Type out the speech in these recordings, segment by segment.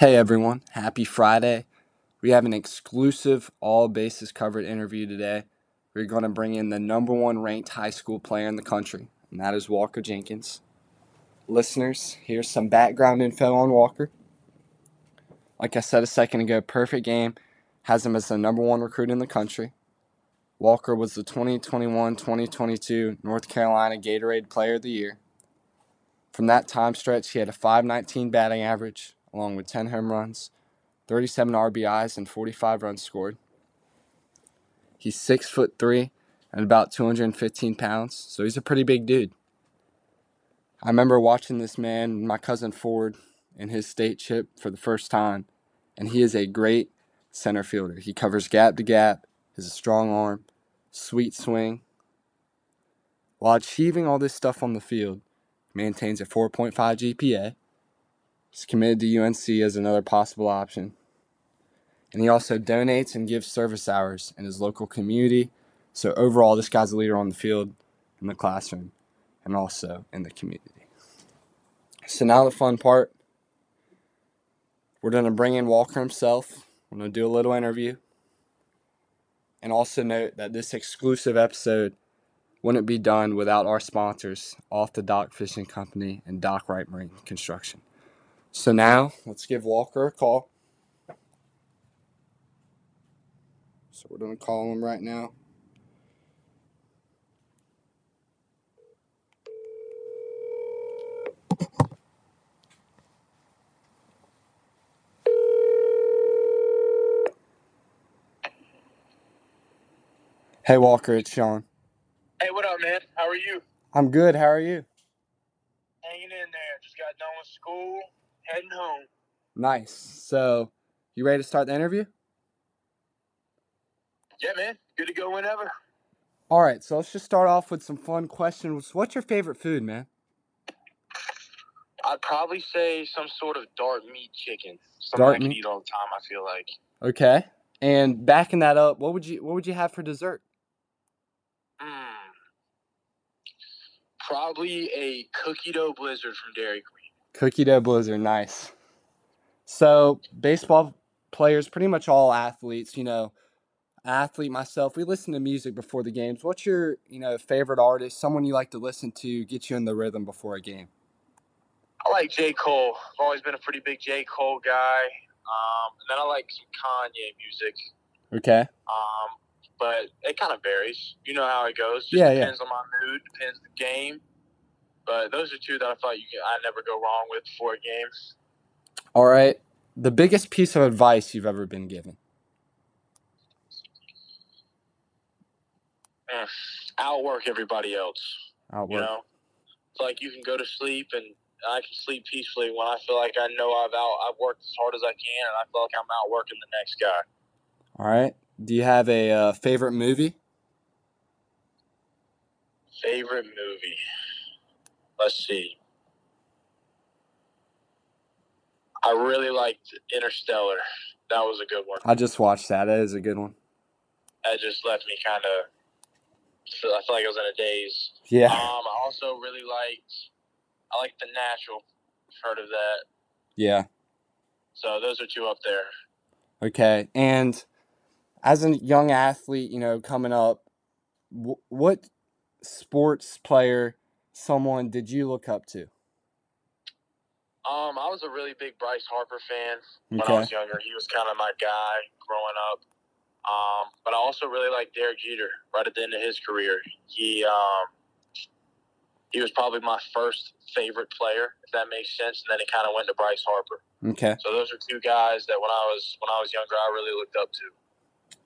Hey everyone, happy Friday. We have an exclusive all bases covered interview today. We're going to bring in the number one ranked high school player in the country, and that is Walker Jenkins. Listeners, here's some background info on Walker. Like I said a second ago, perfect game has him as the number one recruit in the country. Walker was the 2021 2022 North Carolina Gatorade Player of the Year. From that time stretch, he had a 519 batting average, along with 10 home runs, 37 RBIs, and 45 runs scored. He's six foot three and about 215 pounds, so he's a pretty big dude. I remember watching this man, my cousin Ford, in his state chip for the first time, and he is a great center fielder. He covers gap to gap, has a strong arm, sweet swing. While achieving all this stuff on the field, maintains a 4.5 GPA. He's committed to UNC as another possible option. And he also donates and gives service hours in his local community. So overall, this guy's a leader on the field, in the classroom, and also in the community. So now the fun part. We're going to bring in Walker himself. We're going to do a little interview. And also note that this exclusive episode wouldn't be done without our sponsors, Off the Dock Fishing Company and Dock Marine Construction. So now, let's give Walker a call. So we're going to call him right now. Hey Walker, it's Sean. Hey, what up, man? How are you? I'm good. How are you? Hanging in there. Just got done with school, heading home. Nice. So, you ready to start the interview? Yeah, man. Good to go whenever. All right. So let's just start off with some fun questions. What's your favorite food, man? I'd probably say some sort of dark meat chicken. Something Dark I can meat? eat all the time. I feel like. Okay. And backing that up, what would you what would you have for dessert? Mm. Probably a cookie dough blizzard from Dairy Queen. Cookie dough blizzard, nice. So baseball players, pretty much all athletes, you know, athlete myself, we listen to music before the games. What's your, you know, favorite artist, someone you like to listen to, get you in the rhythm before a game? I like J. Cole. I've always been a pretty big J. Cole guy. Um, and then I like some Kanye music. Okay. Um, but it kind of varies. You know how it goes. Just Yeah, yeah. depends on my mood, depends the game. But those are two that I thought you can, I never go wrong with before games. All right. The biggest piece of advice you've ever been given. Mm. Outwork everybody else. Outwork. You know, it's like you can go to sleep and I can sleep peacefully when I feel like I know I've out I've worked as hard as I can and I feel like I'm outworking the next guy. All right. Do you have a uh, favorite movie? Favorite movie? Let's see. I really liked Interstellar. That was a good one. I just watched that. That is a good one. That just left me kind of. I feel like I was in a daze. Yeah. Um, I also really liked. I like The Natural. Heard of that? Yeah. So those are two up there. Okay. And as a young athlete, you know, coming up, wh- what sports player, someone did you look up to? Um, I was a really big Bryce Harper fan when Okay. I was younger. He was kind of my guy growing up. Um, but I also really liked Derek Jeter right at the end of his career. He um, he was probably my first favorite player, if that makes sense. And then it kind of went to Bryce Harper. Okay. So those are two guys that when I was when I was younger, I really looked up to.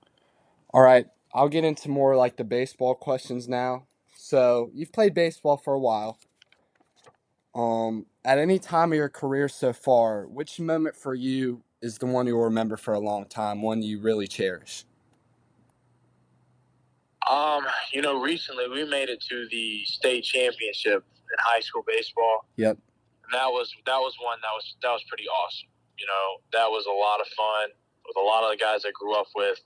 All right. I'll get into more like the baseball questions now. So you've played baseball for a while. Um, at any time of your career so far, which moment for you is the one you'll remember for a long time, one you really cherish? Um, you know, recently we made it to the state championship in high school baseball. Yep. And that was that was one that was that was pretty awesome. You know, that was a lot of fun with a lot of the guys I grew up with.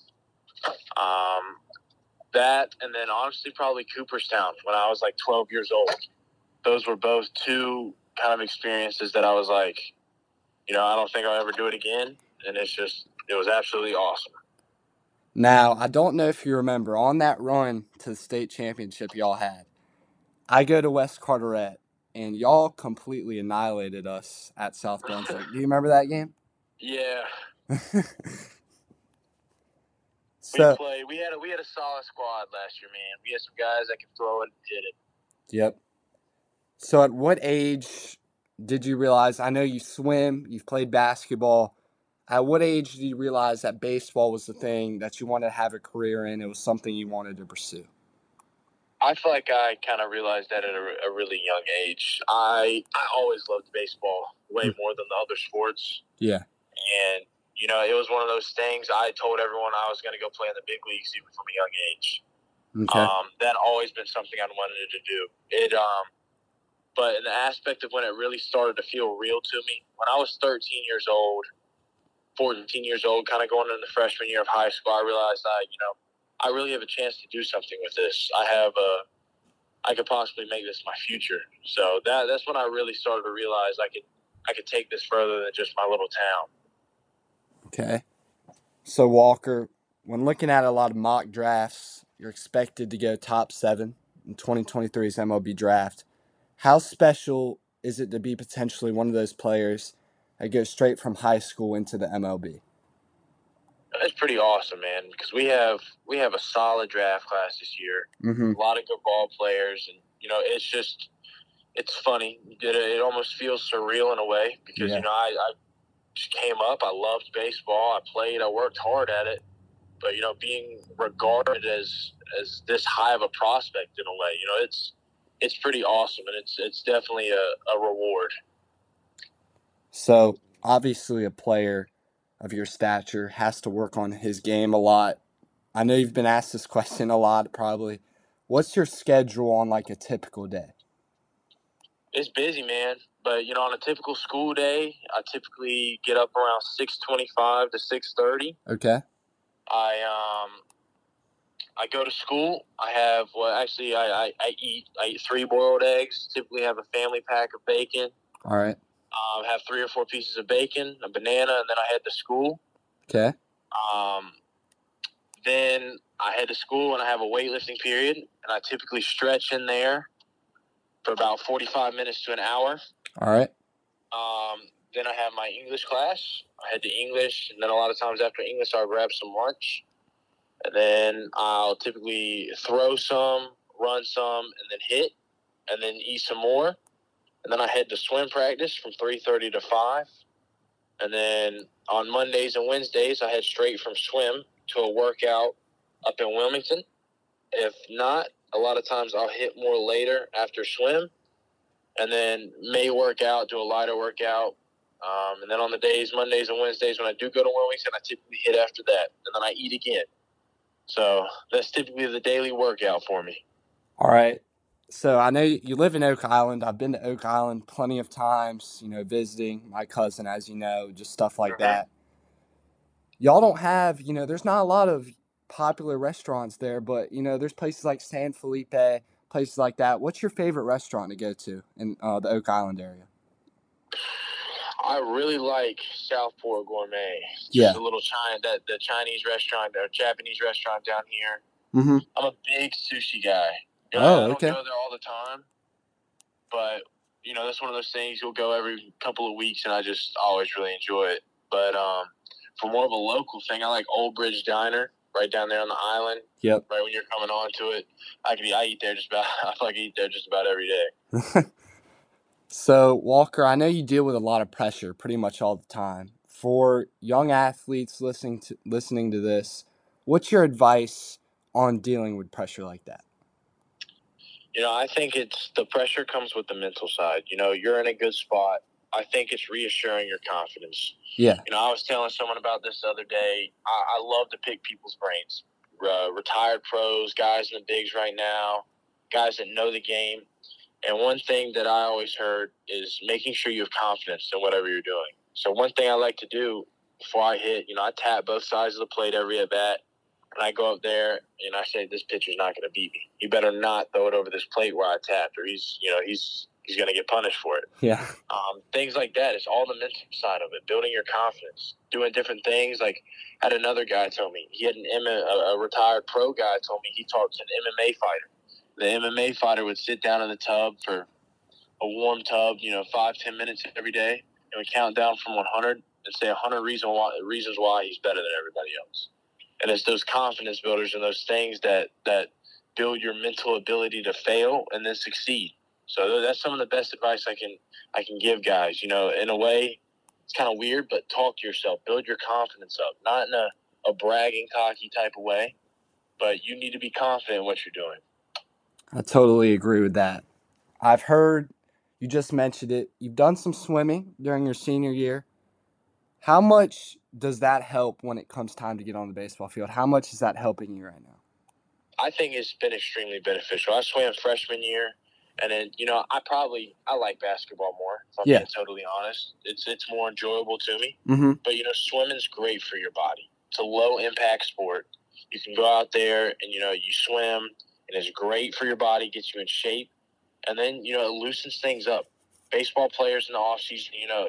Um, that and then honestly probably Cooperstown when I was like 12 years old. Those were both two kind of experiences that I was like, you know, I don't think I'll ever do it again. And it's just, it was absolutely awesome. Now, I don't know if you remember on that run to the state championship y'all had, I go to West Carteret and y'all completely annihilated us at South Brunswick. do you remember that game? Yeah. so, we played. We had a, we had a solid squad last year, man. We had some guys that could throw it and hit it. Yep. So, at what age did you realize? I know you swim, you've played basketball. At what age did you realize that baseball was the thing that you wanted to have a career in? It was something you wanted to pursue. I feel like I kind of realized that at a, a, really young age. I I always loved baseball way mm. more than the other sports. Yeah. And you know, it was one of those things. I told everyone I was going to go play in the big leagues even from a young age. Okay. Um, that always been something I wanted to do. It um, but in the aspect of when it really started to feel real to me, when I was 13 years old, 14 years old, kind of going into the freshman year of high school, I realized I, you know, I really have a chance to do something with this. I have a, I could possibly make this my future. So that that's when I really started to realize I could I could take this further than just my little town. Okay. So Walker, when looking at a lot of mock drafts, you're expected to go top seven in 2023's MLB draft. How special is it to be potentially one of those players that goes straight from high school into the MLB? It's pretty awesome, man. Because we have we have a solid draft class this year. Mm-hmm. A lot of good ball players, and you know, it's just it's funny. It, it almost feels surreal in a way because yeah. you know I, I just came up. I loved baseball. I played. I worked hard at it. But you know, being regarded as as this high of a prospect in a way, you know, it's it's pretty awesome, and it's it's definitely a, a reward. So obviously, a player of your stature has to work on his game a lot. I know you've been asked this question a lot, probably. What's your schedule on like a typical day? It's busy, man. But you know, on a typical school day, I typically get up around six twenty-five to six thirty. Okay. I um, I go to school. I have well, actually, I, I, I eat. I eat three boiled eggs. Typically, have a family pack of bacon. All right. Um, have three or four pieces of bacon, a banana, and then I head to school. Okay. Um, then I head to school and I have a weightlifting period, and I typically stretch in there for about forty-five minutes to an hour. All right. Um, then I have my English class. I head to English, and then a lot of times after English, I'll grab some lunch, and then I'll typically throw some, run some, and then hit, and then eat some more, and then I head to swim practice from three thirty to five, and then on Mondays and Wednesdays, I head straight from swim to a workout up in Wilmington. If not, a lot of times I'll hit more later after swim and then may work out, do a lighter workout. Um, and then on the days, Mondays and Wednesdays, when I do go to Wilmington, I typically hit after that, and then I eat again. So that's typically the daily workout for me. All right. So I know you live in Oak Island. I've been to Oak Island plenty of times, you know, visiting my cousin, as you know, just stuff like mm-hmm. that. Y'all don't have, you know, there's not a lot of popular restaurants there, but, you know, there's places like San Felipe, places like that. What's your favorite restaurant to go to in uh, the Oak Island area? I really like Southport Gourmet. Yeah, the little China that the Chinese restaurant or Japanese restaurant down here. Mm-hmm. I'm a big sushi guy. You know, oh, I don't okay. go there all the time, but you know that's one of those things you'll go every couple of weeks, and I just always really enjoy it. But um, for more of a local thing, I like Old Bridge Diner right down there on the island. Yep. Right when you're coming onto it, I can be. I eat there just about. I like eat there just about every day. so Walker, I know you deal with a lot of pressure pretty much all the time. For young athletes listening to listening to this, what's your advice on dealing with pressure like that? You know, I think it's the pressure comes with the mental side. You know, you're in a good spot. I think it's reassuring your confidence. Yeah. You know, I was telling someone about this the other day. I, I love to pick people's brains. Uh, retired pros, guys in the bigs right now, guys that know the game. And one thing that I always heard is making sure you have confidence in whatever you're doing. So one thing I like to do before I hit, you know, I tap both sides of the plate every at bat, and I go up there and I say, "This pitcher's not going to beat me. You better not throw it over this plate where I tapped, or he's, you know, he's he's going to get punished for it. Yeah. Um, things like that. It's all the mental side of it, building your confidence, doing different things. Like, had another guy tell me he had an M- a, a retired pro guy told me he talked to an MMA fighter. The MMA fighter would sit down in the tub for a warm tub, you know, five ten minutes every day, and would count down from 100 and say 100 reason why, reasons why he's better than everybody else. And it's those confidence builders and those things that that build your mental ability to fail and then succeed. So that's some of the best advice I can I can give guys. You know, in a way, it's kind of weird, but talk to yourself, build your confidence up, not in a, a bragging, cocky type of way, but you need to be confident in what you're doing. I totally agree with that. I've heard you just mentioned it. You've done some swimming during your senior year. How much does that help when it comes time to get on the baseball field? How much is that helping you right now? I think it's been extremely beneficial. I swam freshman year, and then you know I probably I like basketball more. If I'm Yeah. being totally honest, it's it's more enjoyable to me. Mm-hmm. But you know, swimming's great for your body. It's a low impact sport. You can go out there and you know you swim, and it's great for your body, gets you in shape, and then you know it loosens things up. Baseball players in the off season, you know,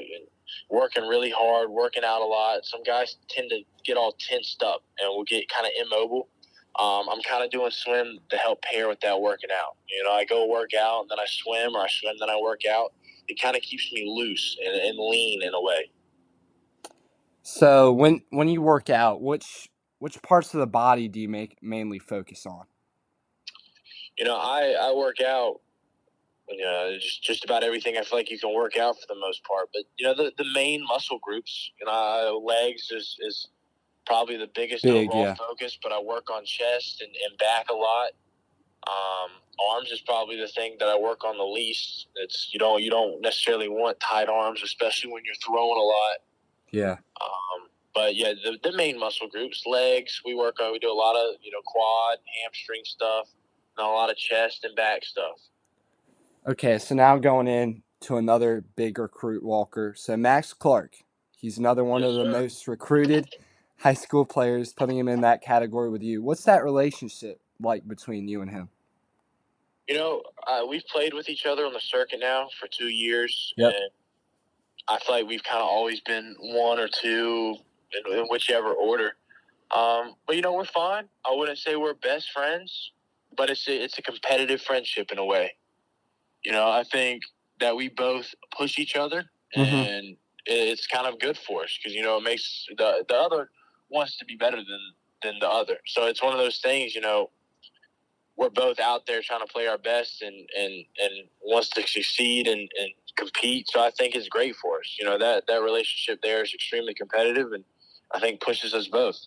working really hard, working out a lot. Some guys tend to get all tensed up and will get kind of immobile. Um, I'm kind of doing swim to help pair with that working out. You know, I go work out, and then I swim, or I swim, then I work out. It kind of keeps me loose and, and lean in a way. So when when you work out, which which parts of the body do you make mainly focus on? You know, I, I work out, you know, just, just about everything I feel like you can work out for the most part. But, you know, the, the main muscle groups, you know, legs is, is probably the biggest Big, overall yeah. focus, but I work on chest and, and back a lot. Um, arms is probably the thing that I work on the least. It's you don't you don't necessarily want tight arms, especially when you're throwing a lot. Yeah. Um, but yeah, the, the main muscle groups, legs, we work on. We do a lot of you know quad, hamstring stuff, and a lot of chest and back stuff. Okay, so now going in to another big recruit Walker. So Max Clark, he's another one Yes, of the sir. most recruited high school players, putting him in that category with you. What's that relationship like between you and him? You know, uh, we've played with each other on the circuit now for two years, Yep. and I feel like we've kind of always been one or two in, in whichever order. Um, but you know, we're fine. I wouldn't say we're best friends, but it's a, it's a competitive friendship in a way. You know, I think that we both push each other, Mhm. and it's kind of good for us because you know it makes the the other wants to be better than than the other. So it's one of those things. You know, we're both out there trying to play our best and and and wants to succeed and, and compete. So I think it's great for us. You know that that relationship there is extremely competitive and I think pushes us both.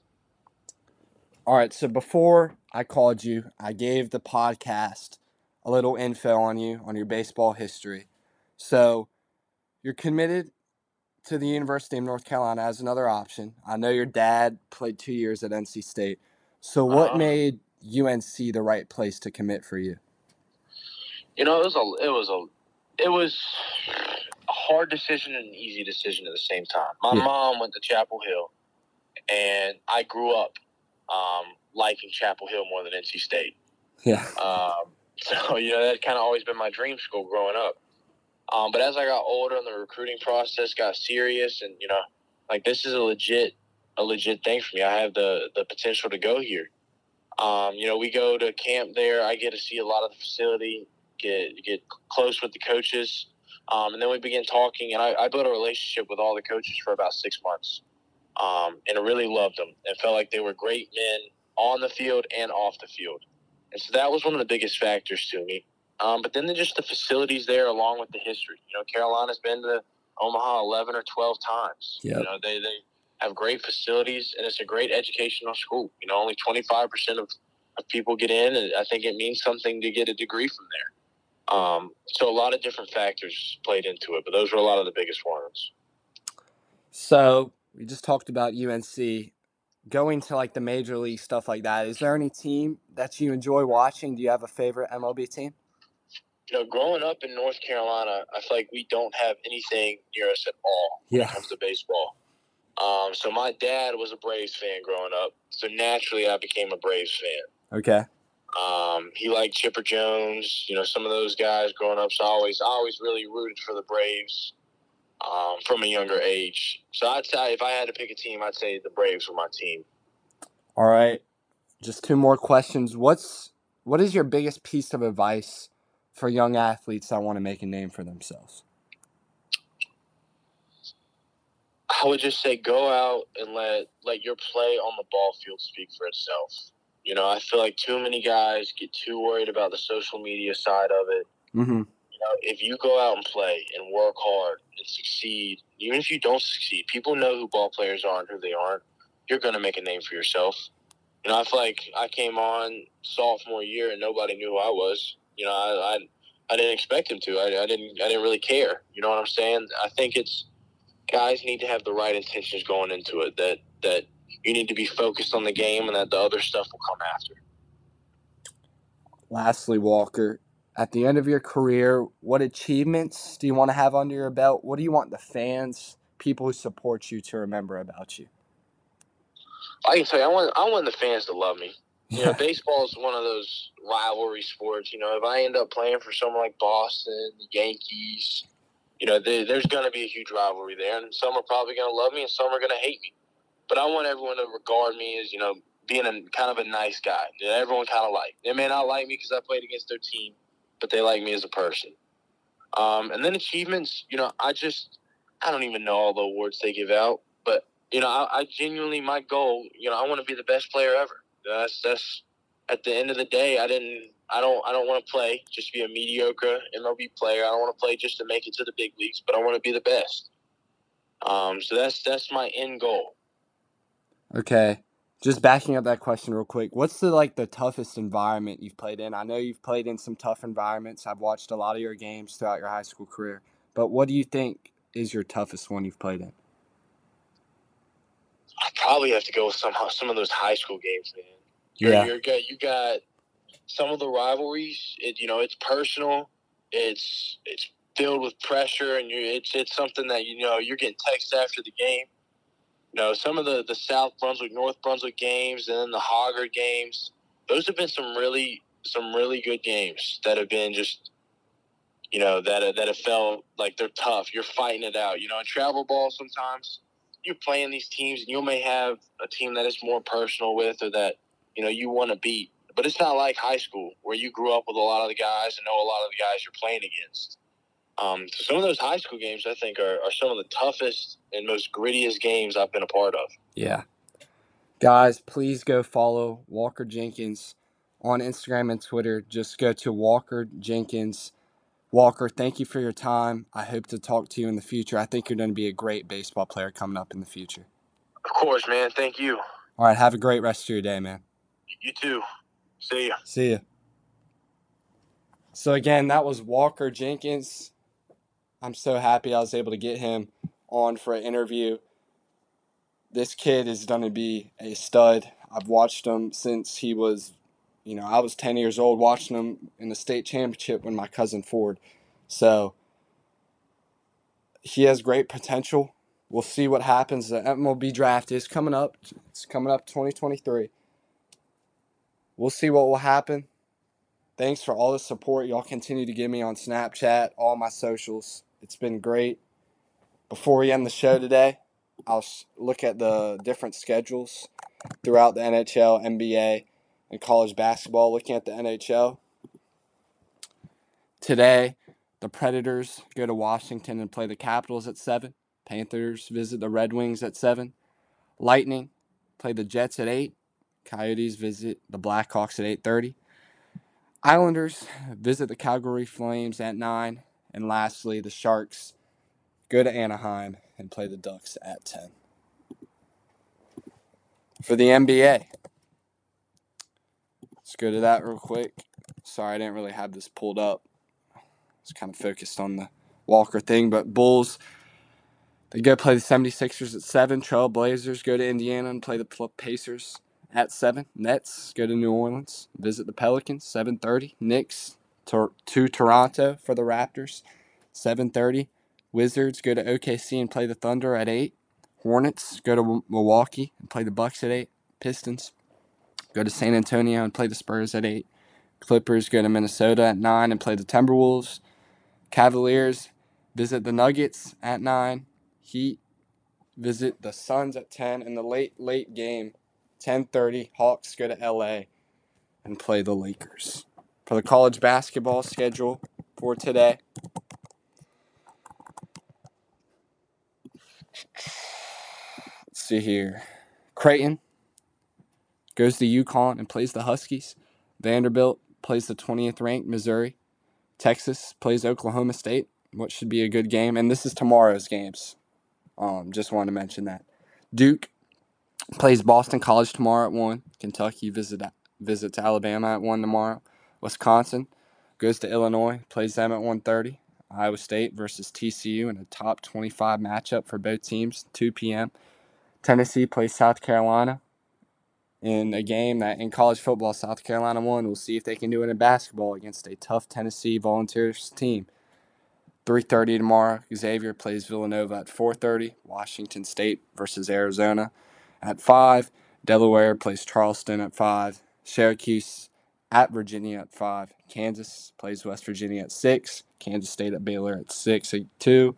All right, so before I called you, I gave the podcast a little info on you, on your baseball history. So you're committed to the University of North Carolina as another option. I know your dad played two years at NC State. So what Uh-huh. made UNC the right place to commit for you? You know, it was a it was a it was a hard decision and an easy decision at the same time. My Yeah. mom went to Chapel Hill, and I grew up um, liking Chapel Hill more than NC State. Yeah. Um, so you know that kind of always been my dream school growing up. Um, but as I got older and the recruiting process got serious, and you know, like this is a legit, a legit thing for me. I have the the potential to go here. Um, you know, we go to camp there. I get to see a lot of the facility, get get close with the coaches, um, and then we begin talking. And I, I built a relationship with all the coaches for about six months, um, and I really loved them and felt like they were great men on the field and off the field. And so that was one of the biggest factors to me. Um, but then just the facilities there, along with the history. You know, Carolina's been to Omaha eleven or twelve times. Yep. You know, they they have great facilities, and it's a great educational school. You know, only twenty five percent of of people get in, and I think it means something to get a degree from there. Um, so a lot of different factors played into it, but those were a lot of the biggest ones. So we just talked about UNC going to like the major league stuff like that. Is there any team that you enjoy watching? Do you have a favorite MLB team? You know, growing up in North Carolina, I feel like we don't have anything near us at all when Yeah. it comes to baseball. Um, so my dad was a Braves fan growing up, so naturally I became a Braves fan. Okay. Um, he liked Chipper Jones, you know, some of those guys growing up. So I always, I always really rooted for the Braves um, from a younger age. So I'd say if I had to pick a team, I'd say the Braves were my team. All right, just two more questions. What's what is your biggest piece of advice for young athletes that want to make a name for themselves? I would just say go out and let let your play on the ball field speak for itself. You know, I feel like too many guys get too worried about the social media side of it. Mm-hmm. You know, if you go out and play and work hard and succeed, even if you don't succeed, people know who ball players are and who they aren't. You're going to make a name for yourself. You know, I feel like I came on sophomore year and nobody knew who I was. You know, I I, I didn't expect him to. I, I didn't I didn't really care. You know what I'm saying? I think it's guys need to have the right intentions going into it. That that you need to be focused on the game and that the other stuff will come after. Lastly, Walker, at the end of your career, what achievements do you want to have under your belt? What do you want the fans, people who support you, to remember about you? I can tell you, I want I want the fans to love me. You know, baseball is one of those rivalry sports. You know, if I end up playing for someone like Boston, the Yankees, you know, they, there's going to be a huge rivalry there, and some are probably going to love me, and some are going to hate me. But I want everyone to regard me as you know being a kind of a nice guy that everyone kind of like. They may not like me because I played against their team, but they like me as a person. Um, and then achievements, you know, I just I don't even know all the awards they give out, but you know, I, I genuinely my goal, you know, I want to be the best player ever. That's that's at the end of the day, I didn't I don't I don't want to play just be a mediocre MLB player. I don't want to play just to make it to the big leagues, but I want to be the best. Um, so that's that's my end goal. Okay. Just backing up that question real quick. What's the like the toughest environment you've played in? I know you've played in some tough environments. I've watched a lot of your games throughout your high school career. But what do you think is your toughest one you've played in? I probably have to go with some some of those high school games, man. You're, Yeah. you're got you got some of the rivalries. It, you know, it's personal. It's it's filled with pressure, and you it's it's something that you know you're getting texts after the game. You know, some of the the South Brunswick, North Brunswick games, and then the Hoggard games. Those have been some really some really good games that have been just you know that that have felt like they're tough. You're fighting it out. You know, in travel ball sometimes you're playing these teams, and you may have a team that is more personal with, or that you know you want to beat. But it's not like high school where you grew up with a lot of the guys and know a lot of the guys you're playing against. Um, so some of those high school games, I think, are, are some of the toughest and most grittiest games I've been a part of. Yeah. Guys, please go follow Walker Jenkins on Instagram and Twitter. Just go to Walker Jenkins. Walker, thank you for your time. I hope to talk to you in the future. I think you're going to be a great baseball player coming up in the future. Of course, man. Thank you. All right, have a great rest of your day, man. You too. See ya. See ya. So again, that was Walker Jenkins. I'm so happy I was able to get him on for an interview. This kid is going to be a stud. I've watched him since he was, you know, I was 10 years old watching him in the state championship with my cousin Ford. So he has great potential. We'll see what happens. The MLB draft is coming up. It's coming up 2023. We'll see what will happen. Thanks for all the support y'all continue to give me on Snapchat, all my socials. It's been great. Before we end the show today, I'll look at the different schedules throughout the NHL, NBA, and college basketball. Looking at the NHL, today the Predators go to Washington and play the Capitals at 7. Panthers visit the Red Wings at 7. Lightning play the Jets at 8. Coyotes visit the Blackhawks at 8:30. Islanders visit the Calgary Flames at 9. And lastly, the Sharks go to Anaheim and play the Ducks at 10. For the NBA, let's go to that real quick. Sorry, I didn't really have this pulled up. I was kind of focused on the Walker thing, but Bulls, they go play the 76ers at 7. Trailblazers go to Indiana and play the Pacers at 7. Nets go to New Orleans, visit the Pelicans, 7.30. Knicks to, to Toronto for the Raptors, 7.30. Wizards go to OKC and play the Thunder at 8. Hornets go to Milwaukee and play the Bucks at 8. Pistons go to San Antonio and play the Spurs at 8. Clippers go to Minnesota at 9 and play the Timberwolves. Cavaliers visit the Nuggets at 9. Heat visit the Suns at 10 in the late late game 10:30 Hawks go to LA and play the Lakers. For the college basketball schedule for today, let's see here. Creighton goes to UConn and plays the Huskies. Vanderbilt plays the 20th ranked Missouri. Texas plays Oklahoma State, what should be a good game. And this is tomorrow's games. Um, just wanted to mention that. Duke plays Boston College tomorrow at 1. Kentucky visit, visits Alabama at 1 tomorrow. Wisconsin goes to Illinois, plays them at 1.30. Iowa State versus TCU in a top 25 matchup for both teams, 2 p.m. Tennessee plays South Carolina in a game that in college football, South Carolina won. We'll see if they can do it in basketball against a tough Tennessee Volunteers team. 3:30 tomorrow. Xavier plays Villanova at 4:30. Washington State versus Arizona at 5. Delaware plays Charleston at 5. Syracuse at Virginia at 5. Kansas plays West Virginia at 6. Kansas State at Baylor at 6 at 2.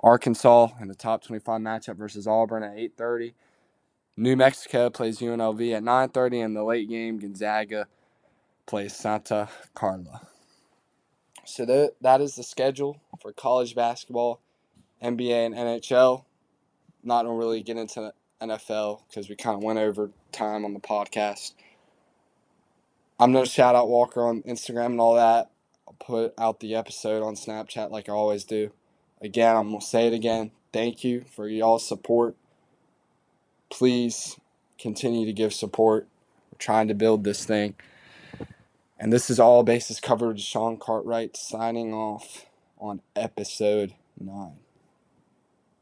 Arkansas in the top 25 matchup versus Auburn at 8:30. New Mexico plays UNLV at 9:30 in the late game. Gonzaga plays Santa Clara. So that that is the schedule for college basketball, NBA, and NHL. Not gonna really get into NFL because we kind of went over time on the podcast. I'm gonna shout out Walker on Instagram and all that. I'll put out the episode on Snapchat like I always do. Again, I'm gonna say it again. Thank you for y'all's support please continue to give support. We're trying to build this thing. And this is all bases covered. Sean Cartwright signing off on episode 9.